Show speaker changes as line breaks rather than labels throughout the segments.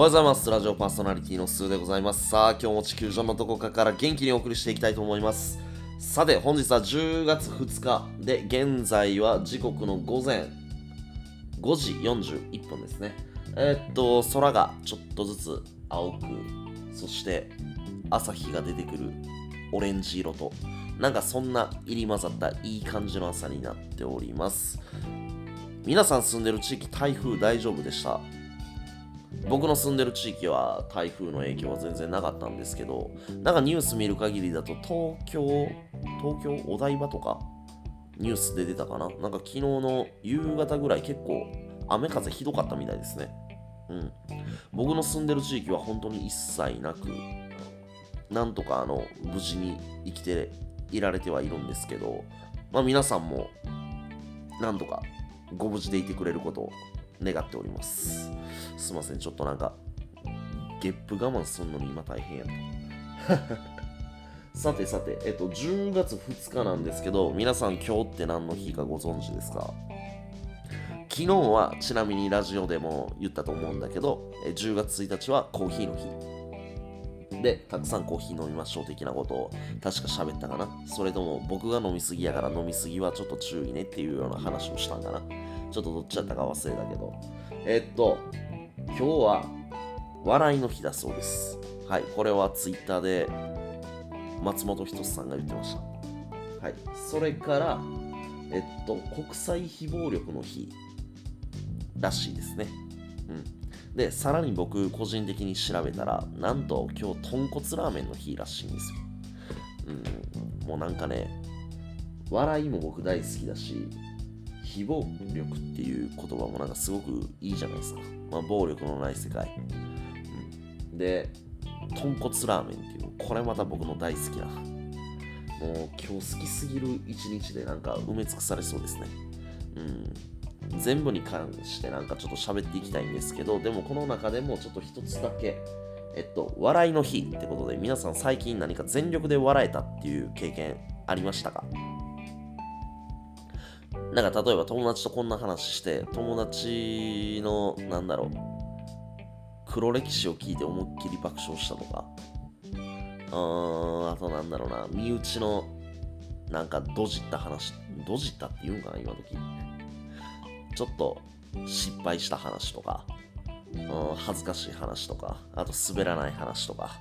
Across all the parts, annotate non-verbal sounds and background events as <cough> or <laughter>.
おはようございます。ラジオパーソナリティのスーでございます。さあ、今日も地球上のどこかから元気にお送りしていきたいと思います。さて、本日は10月2日で、現在は時刻の午前5時41分ですね。えーっと、空がちょっとずつ青く、そして朝日が出てくるオレンジ色と、なんかそんな入り混ざったいい感じの朝になっております。皆さん住んでる地域、台風大丈夫でした？僕の住んでる地域は台風の影響は全然なかったんですけど、なんかニュース見る限りだと東京、東京？お台場とか？ニュースで出たかな？なんか昨日の夕方ぐらい結構雨風ひどかったみたいですね。うん。僕の住んでる地域は本当に一切なく、なんとかあの無事に生きていられてはいるんですけど、まあ皆さんもなんとかご無事でいてくれることを願っております。すいません、ちょっとなんか、ゲップ我慢すんのに今大変やった。<laughs> さてさて、えっと、10月2日なんですけど、皆さん今日って何の日かご存知ですか？昨日はちなみにラジオでも言ったと思うんだけど、10月1日はコーヒーの日。で、たくさんコーヒー飲みましょう的なことを確か喋ったかな？それとも僕が飲みすぎやから飲みすぎはちょっと注意ねっていうような話をしたんかな？ちょっとどっちだったか忘れたけど。えっと、今日は笑いの日だそうです。はい、これはツイッターで松本人志さんが言ってました。はい、それから、えっと、国際非暴力の日らしいですね。うん。で、さらに僕、個人的に調べたら、なんと今日、豚骨ラーメンの日らしいんですよ。うん、もうなんかね、笑いも僕大好きだし、非暴力っていう言葉もなんかすごくいいじゃないですか。まあ、暴力のない世界。うん、で、豚骨ラーメンっていう、これまた僕の大好きな。もう今日好きすぎる一日でなんか埋め尽くされそうですね。うん。全部に関してなんかちょっと喋っていきたいんですけど、でもこの中でもちょっと一つだけ、えっと、笑いの日ってことで、皆さん最近何か全力で笑えたっていう経験ありましたか？なんか例えば友達とこんな話して、友達の、なんだろう、黒歴史を聞いて思いっきり爆笑したとか、うーん、あとなんだろうな、身内の、なんかドジった話、ドジったって言うんかな、今時。ちょっと失敗した話とか、うん、恥ずかしい話とか、あと滑らない話とか、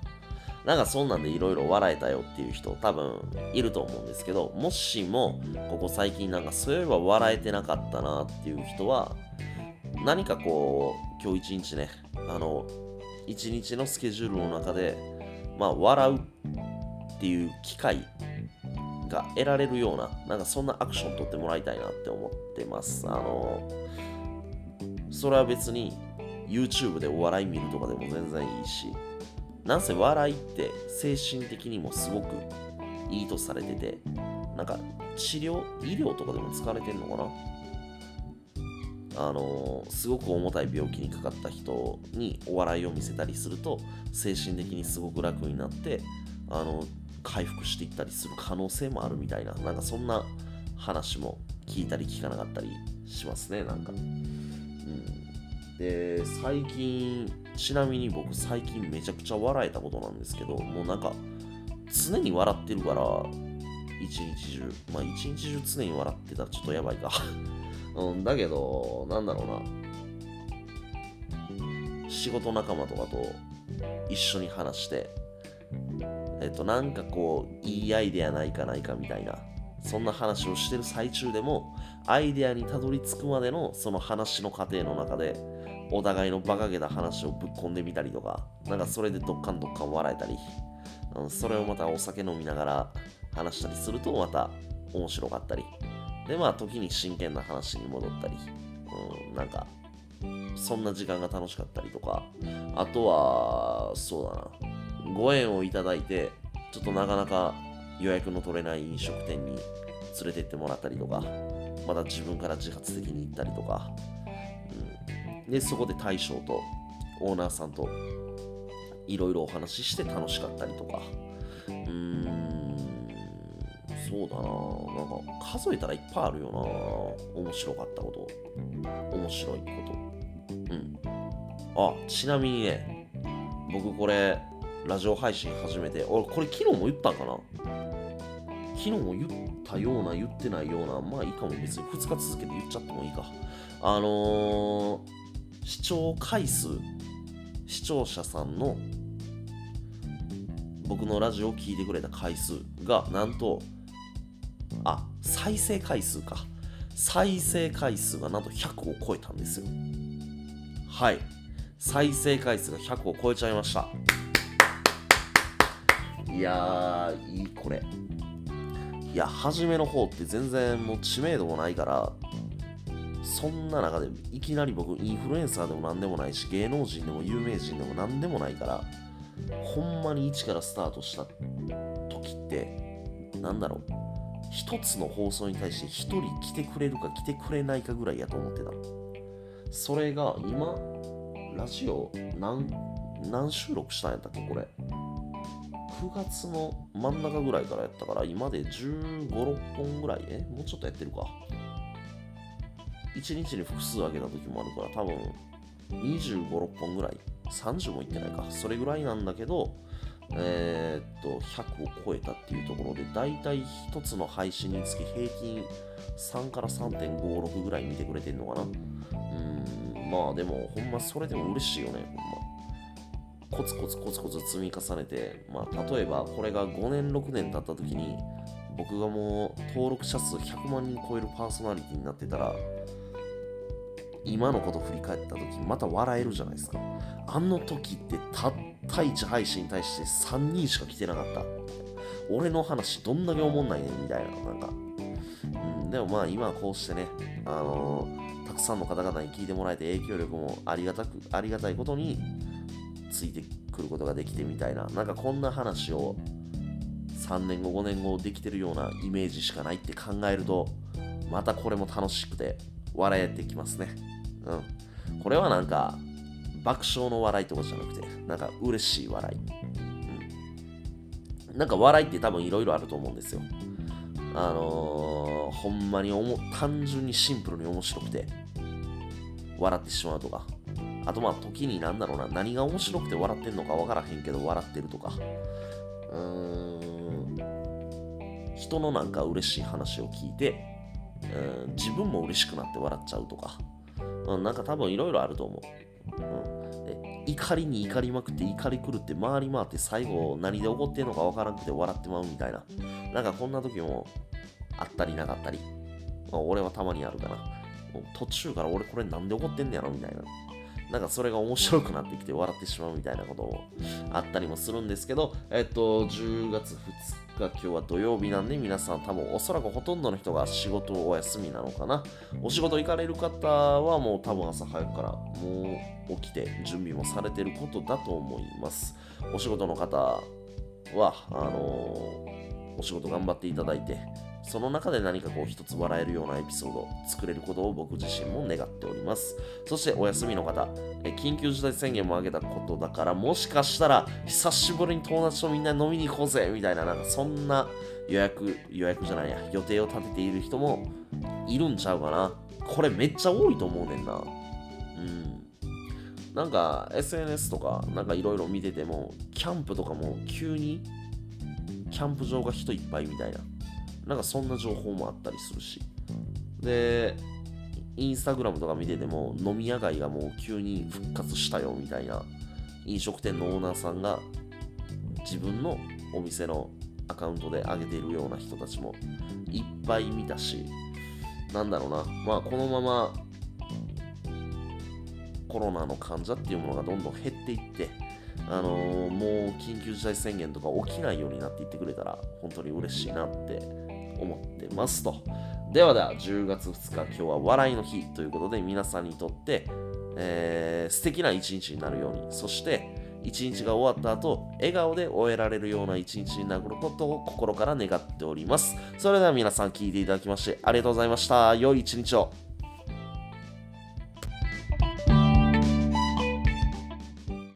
なんかそんなんでいろいろ笑えたよっていう人多分いると思うんですけど、もしもここ最近なんかそういえば笑えてなかったなっていう人は、何かこう、今日一日ね、あの、一日のスケジュールの中で、まあ笑うっていう機会が得られるような、なんかそんなアクション取ってもらいたいなって思ってます。あの、それは別に YouTube でお笑い見るとかでも全然いいし、なんせ笑いって精神的にもすごくいいとされてて、なんか治療、医療とかでも使われてんのかな？あのすごく重たい病気にかかった人にお笑いを見せたりすると精神的にすごく楽になってあの回復していったりする可能性もあるみたいななんかそんな話も聞いたり聞かなかったりしますねなんか、うん、で最近ちなみに僕最近めちゃくちゃ笑えたことなんですけどもうなんか常に笑ってるから一日中まあ一日中常に笑ってたらちょっとやばいか <laughs> うん、だけど、なんだろうな。仕事仲間とかと一緒に話して、えっと、なんかこう、いいアイデアないかないかみたいな、そんな話をしてる最中でも、アイデアにたどり着くまでのその話の過程の中で、お互いの馬鹿げた話をぶっ込んでみたりとか、なんかそれでどっかんどっかん笑えたり、うん、それをまたお酒飲みながら話したりするとまた面白かったり、で、まあ、時に真剣な話に戻ったり、うん、なんか、そんな時間が楽しかったりとか、あとは、そうだな、ご縁をいただいて、ちょっとなかなか予約の取れない飲食店に連れてってもらったりとか、また自分から自発的に行ったりとか、で、そこで大将とオーナーさんといろいろお話しして楽しかったりとか、うーん、そうだな。なんか数えたらいっぱいあるよな。面白かったこと。面白いこと。うん。あちなみにね僕これラジオ配信始めて俺これ昨日も言ったんかな？昨日も言ったような言ってないようなまあいいかも。別に2日続けて言っちゃってもいいか。あのー、視聴回数視聴者さんの僕のラジオを聞いてくれた回数がなんとあ再生回数か。再生回数がなんと100を超えたんですよ。はい。再生回数が100を超えちゃいました。いやーいいこれ。いや初めの方って全然もう知名度もないからそんな中でいきなり僕インフルエンサーでも何でもないし芸能人でも有名人でも何でもないからほんまに一からスタートした時ってなんだろう。一つの放送に対して一人来てくれるか来てくれないかぐらいやと思ってたそれが今ラジオ何何収録したんやったっけこれ。9月の真ん中ぐらいからやったから今で15、6本ぐらい。えもうちょっとやってるか。1日に複数上げた時もあるから多分25、6本ぐらい30もいってないか。それぐらいなんだけどえー、っと100を超えたっていうところでだいたい1つの配信につき平均3から3.56ぐらい見てくれてんのかな。うんまあでもほんまそれでも嬉しいよねほんま。コツコツコツコツ積み重ねてまあ例えばこれが5年6年経った時に僕がもう登録者数100万人超えるパーソナリティになってたら今のこと振り返った時また笑えるじゃないですか。あの時ってたった1配信に対して3人しか来てなかった。俺の話どんだけ思んないねんみたいななんか、うん、でもまあ今はこうしてねあのー、たくさんの方々に聞いてもらえて影響力もありがたくありがたいことについてくることができてみたいな。なんかこんな話を3年後5年後できてるようなイメージしかないって考えるとまたこれも楽しくて笑えてきますね。うん。これはなんか、爆笑の笑いとかじゃなくて、なんか嬉しい笑い。うん。なんか笑いって多分いろいろあると思うんですよ。あのー、ほんまにおも単純にシンプルに面白くて、笑ってしまうとか。あとまあ時になんだろうな、何が面白くて笑ってんのかわからへんけど笑ってるとか。うーん。人のなんか嬉しい話を聞いて、うん、自分も嬉しくなって笑っちゃうとか、うん、なんか多分いろいろあると思う、うんで。怒りに怒りまくって怒り狂って回り回って最後何で怒ってんのかわからなくて笑ってまうみたいな。なんかこんな時もあったりなかったり。まあ、俺はたまにあるかな。途中から俺これなんで怒ってんねやろみたいな。なんかそれが面白くなってきて笑ってしまうみたいなこともあったりもするんですけど、えっと、10月2日、今日は土曜日なんで皆さん多分おそらくほとんどの人が仕事お休みなのかな。お仕事行かれる方はもう多分朝早くからもう起きて準備もされてることだと思います。お仕事の方は、あのー、お仕事頑張っていただいて、その中で何かこう一つ笑えるようなエピソード作れることを僕自身も願っております。そしてお休みの方、え緊急事態宣言も上げたことだから、もしかしたら久しぶりに友達とみんな飲みに行こうぜみたいな、なんかそんな予約、予約じゃないや、予定を立てている人もいるんちゃうかな。これめっちゃ多いと思うねんな。うん。なんか SNS とかなんかいろいろ見てても、キャンプとかも急にキャンプ場が人いっぱいみたいな。なんかそんな情報もあったりするし。で、インスタグラムとか見てても飲み屋街がもう急に復活したよみたいな飲食店のオーナーさんが自分のお店のアカウントで上げているような人たちもいっぱい見たし、なんだろうな、まあこのままコロナの患者っていうものがどんどん減っていって、あのー、もう緊急事態宣言とか起きないようになっていってくれたら本当に嬉しいなって思ってますと。ではでは、10月2日、今日は笑いの日ということで、皆さんにとって、えー、素敵な一日になるように、そして、一日が終わった後、笑顔で終えられるような一日になることを心から願っております。それでは皆さん聞いていただきましてありがとうございました。良い一日を。